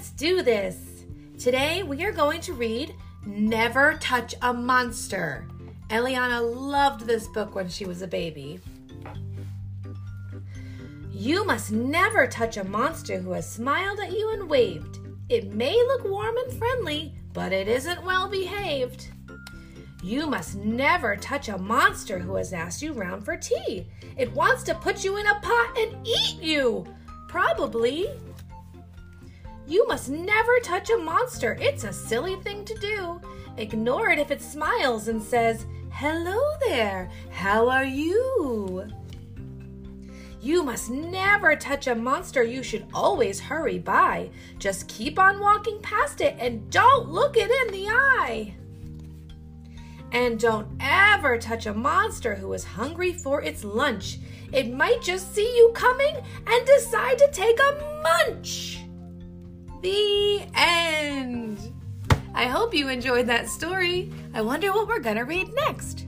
Let's do this. Today we are going to read Never Touch a Monster. Eliana loved this book when she was a baby. You must never touch a monster who has smiled at you and waved. It may look warm and friendly, but it isn't well behaved. You must never touch a monster who has asked you round for tea. It wants to put you in a pot and eat you. Probably. You must never touch a monster. It's a silly thing to do. Ignore it if it smiles and says, Hello there, how are you? You must never touch a monster. You should always hurry by. Just keep on walking past it and don't look it in the eye. And don't ever touch a monster who is hungry for its lunch. It might just see you coming and decide to take a munch. The end. I hope you enjoyed that story. I wonder what we're going to read next.